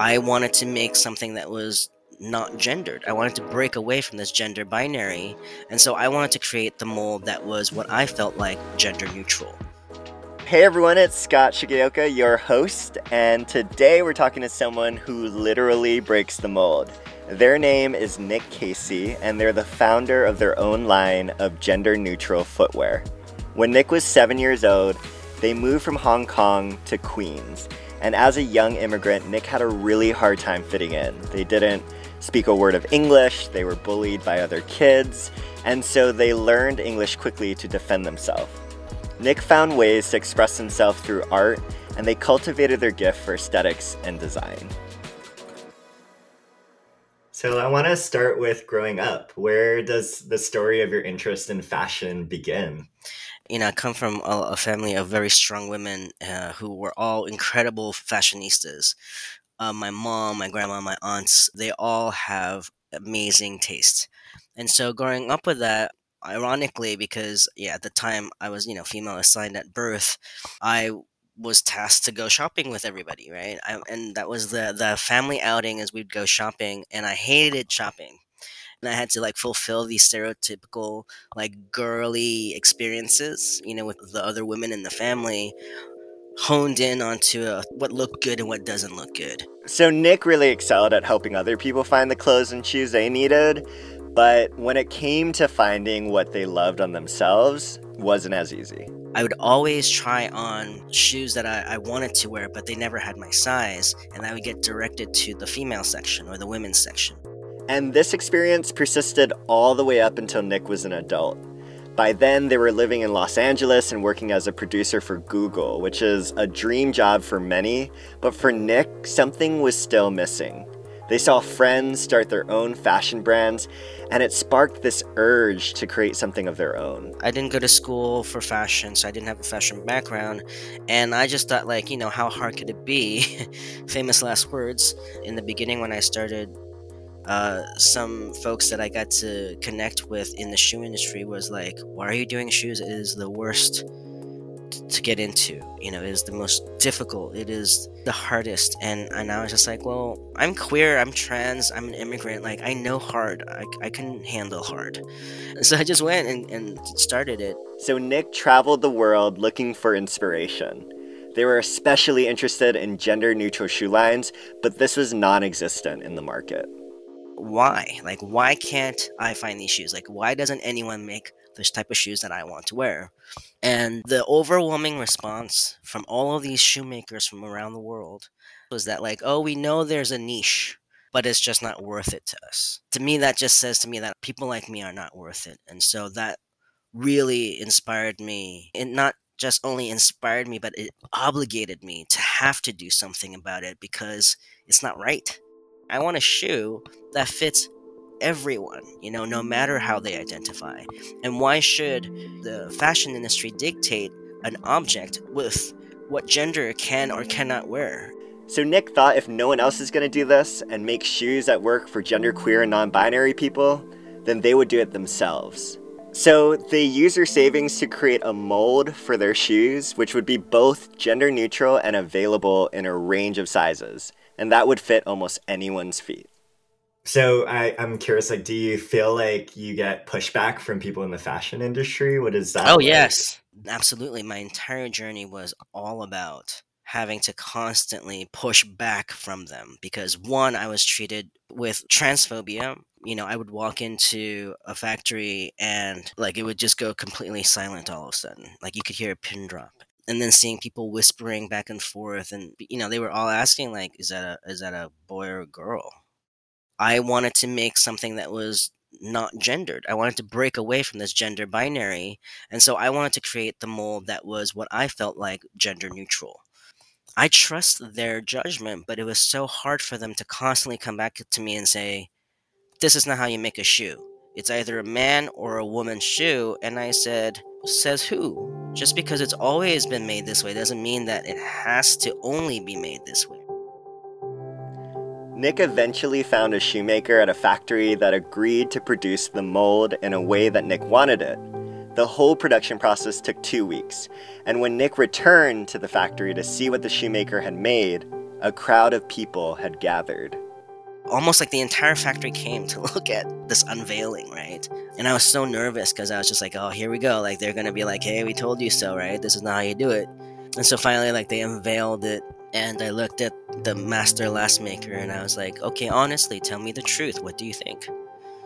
I wanted to make something that was not gendered. I wanted to break away from this gender binary. And so I wanted to create the mold that was what I felt like gender neutral. Hey everyone, it's Scott Shigeoka, your host, and today we're talking to someone who literally breaks the mold. Their name is Nik Kacy, and they're the founder of their own line of gender neutral footwear. When Nick was seven years old, they moved from Hong Kong to Queens. And as a young immigrant, Nick had a really hard time fitting in. They didn't speak a word of English, they were bullied by other kids, and so they learned English quickly to defend themselves. Nick found ways to express himself through art, and they cultivated their gift for aesthetics and design. So I want to start with growing up. Where does the story of your interest in fashion begin? you know, I come from a, a family of very strong women uh, who were all incredible fashionistas. Uh, my mom, my grandma, my aunts, they all have amazing taste. And so growing up with that, ironically, because yeah, at the time I was, you know, female assigned at birth, I was tasked to go shopping with everybody, right? I, and that was the the family outing as we'd go shopping, and I hated shopping and I had to like fulfill these stereotypical like girly experiences, you know, with the other women in the family, honed in onto uh, what looked good and what doesn't look good. So Nick really excelled at helping other people find the clothes and shoes they needed, but when it came to finding what they loved on themselves, wasn't as easy. I would always try on shoes that I, I, wanted to wear, but they never had my size, and I would get directed to the female section or the women's section. And this experience persisted all the way up until Nick was an adult. By then, they were living in Los Angeles and working as a producer for Google, which is a dream job for many, but for Nick, something was still missing. They saw friends start their own fashion brands, and it sparked this urge to create something of their own. I didn't go to school for fashion, so I didn't have a fashion background, and I just thought, like, you know, how hard could it be? Famous last words. In the beginning, when I started uh, some folks that I got to connect with in the shoe industry was like, "Why are you doing shoes? It is the worst to get into. You know, it is the most difficult. It is the hardest." And and I was just like, "Well, I'm queer. I'm trans. I'm an immigrant. Like, I know hard. I, I can handle hard." And so I just went and, and started it. So Nick traveled the world looking for inspiration. They were especially interested in gender neutral shoe lines, but this was non existent in the market why? Like, why can't I find these shoes? Like, why doesn't anyone make this type of shoes that I want to wear? And the overwhelming response from all of these shoemakers from around the world was that, like, oh, we know there's a niche, but it's just not worth it to us. To me, that just says to me that people like me are not worth it. And so that really inspired me. It not just only inspired me, but it obligated me to have to do something about it because it's not right. I want a shoe that fits everyone, you know, no matter how they identify. And why should the fashion industry dictate an object with what gender can or cannot wear? So Nick thought if no one else is going to do this and make shoes that work for genderqueer and non-binary people, then they would do it themselves. So they use their savings to create a mold for their shoes, which would be both gender neutral and available in a range of sizes and that would fit almost anyone's feet. So I, I'm curious, like, do you feel like you get pushback from people in the fashion industry? What is that? Oh like? yes, absolutely. My entire journey was all about having to constantly push back from them because one, I was treated with transphobia. You know, I would walk into a factory and like it would just go completely silent all of a sudden. Like you could hear a pin drop and then seeing people whispering back and forth and you know they were all asking like is that a is that a boy or a girl i wanted to make something that was not gendered. I wanted to break away from this gender binary and so i wanted to create the mold that was what i felt like gender neutral. I trust their judgment but it was so hard for them to constantly come back to me and say this is not how you make a shoe. It's either a man or a woman's shoe. And i said says who? Just because it's always been made this way doesn't mean that it has to only be made this way. Nick eventually found a shoemaker at a factory that agreed to produce the mold in a way that Nick wanted it. The whole production process took two weeks, and when Nick returned to the factory to see what the shoemaker had made, a crowd of people had gathered. Almost like the entire factory came to look at this unveiling, right? And I was so nervous because I was just like, oh, here we go. Like, they're going to be like, hey, we told you so, right? This is not how you do it. And so finally, like, they unveiled it. And I looked at the master last maker and I was like, okay, honestly, tell me the truth. What do you think?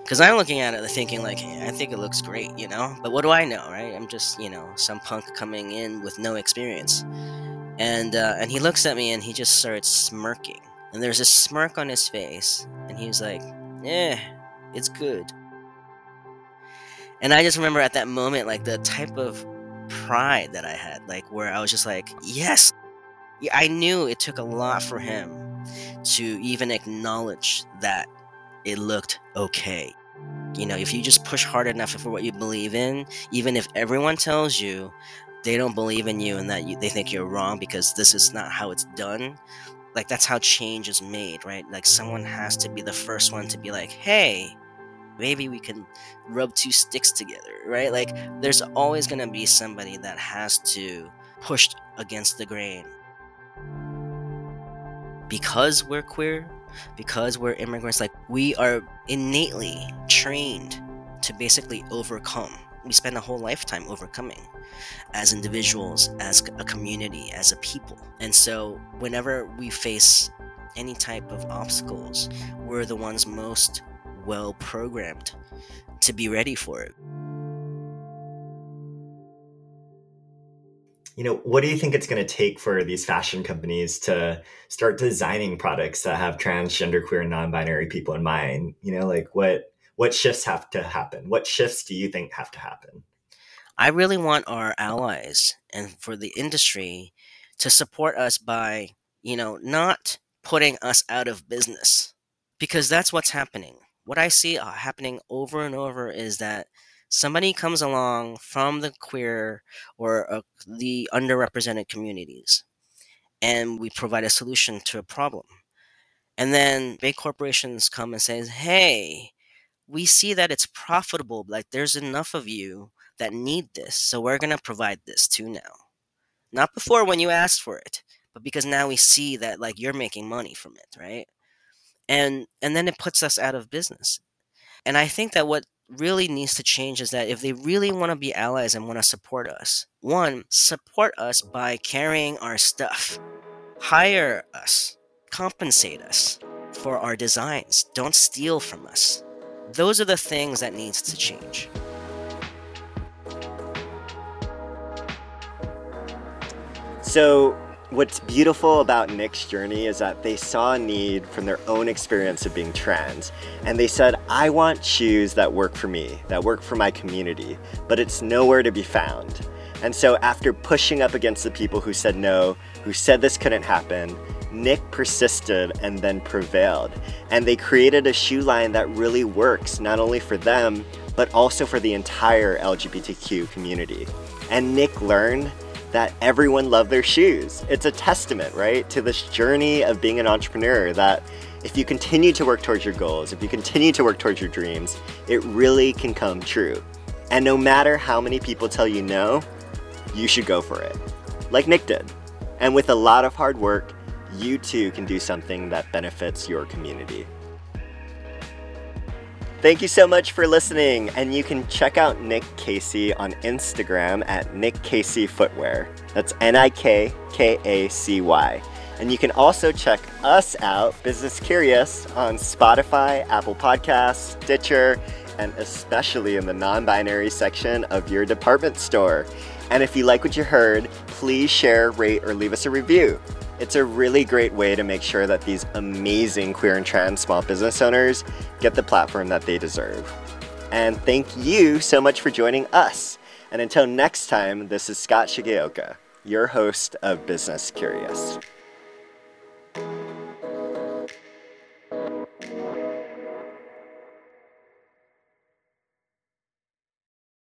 Because I'm looking at it thinking, like, I think it looks great, you know? But what do I know, right? I'm just, you know, some punk coming in with no experience. And, uh, and he looks at me and he just starts smirking. And there's a smirk on his face. And he was like, eh, it's good. And I just remember at that moment, like, the type of pride that I had, like, where I was just like, yes. I knew it took a lot for him to even acknowledge that it looked okay. You know, if you just push hard enough for what you believe in, even if everyone tells you they don't believe in you and that you, they think you're wrong because this is not how it's done, like that's how change is made, right? Like someone has to be the first one to be like, hey, maybe we can rub two sticks together, right? Like there's always going to be somebody that has to push against the grain. Because we're queer, because we're immigrants, like we are innately trained to basically overcome. We spend a whole lifetime overcoming as individuals, as a community, as a people. And so, whenever we face any type of obstacles, we're the ones most well programmed to be ready for it. You know, what do you think it's going to take for these fashion companies to start designing products that have transgender, queer, and non-binary people in mind? You know, like what what shifts have to happen? What shifts do you think have to happen? I really want our allies and for the industry to support us by, you know, not putting us out of business because that's what's happening. What I see uh, happening over and over is that somebody comes along from the queer or uh, the underrepresented communities and we provide a solution to a problem. And then big corporations come and say hey we see that it's profitable like there's enough of you that need this so we're going to provide this too now. Not before when you asked for it but because now we see that like you're making money from it right? And and then it puts us out of business. And i think that what really needs to change is that if they really want to be allies and want to support us, one, support us by carrying our stuff, hire us, compensate us for our designs, don't steal from us. Those are the things that needs to change. So, what's beautiful about Nick's journey is that they saw a need from their own experience of being trans. And they said, I want shoes that work for me, that work for my community, but it's nowhere to be found. And so, after pushing up against the people who said no, who said this couldn't happen, Nick persisted and then prevailed. And they created a shoe line that really works, not only for them, but also for the entire LGBTQ community. And Nick learned that everyone loved their shoes. It's a testament, right, to this journey of being an entrepreneur that if you continue to work towards your goals, if you continue to work towards your dreams, it really can come true. And no matter how many people tell you no, you should go for it, like Nick did. And with a lot of hard work, you too can do something that benefits your community. Thank you so much for listening, and you can check out Nik Kacy on Instagram at Nik Kacy Footwear. That's N I K K A C Y. And you can also check us out, Business Curious, on Spotify, Apple Podcasts, Stitcher, and especially in the non binary section of your department store. And if you like what you heard, please share, rate, or leave us a review. It's a really great way to make sure that these amazing queer and trans small business owners get the platform that they deserve. And thank you so much for joining us. And until next time, this is Scott Shigeoka, your host of Business Curious.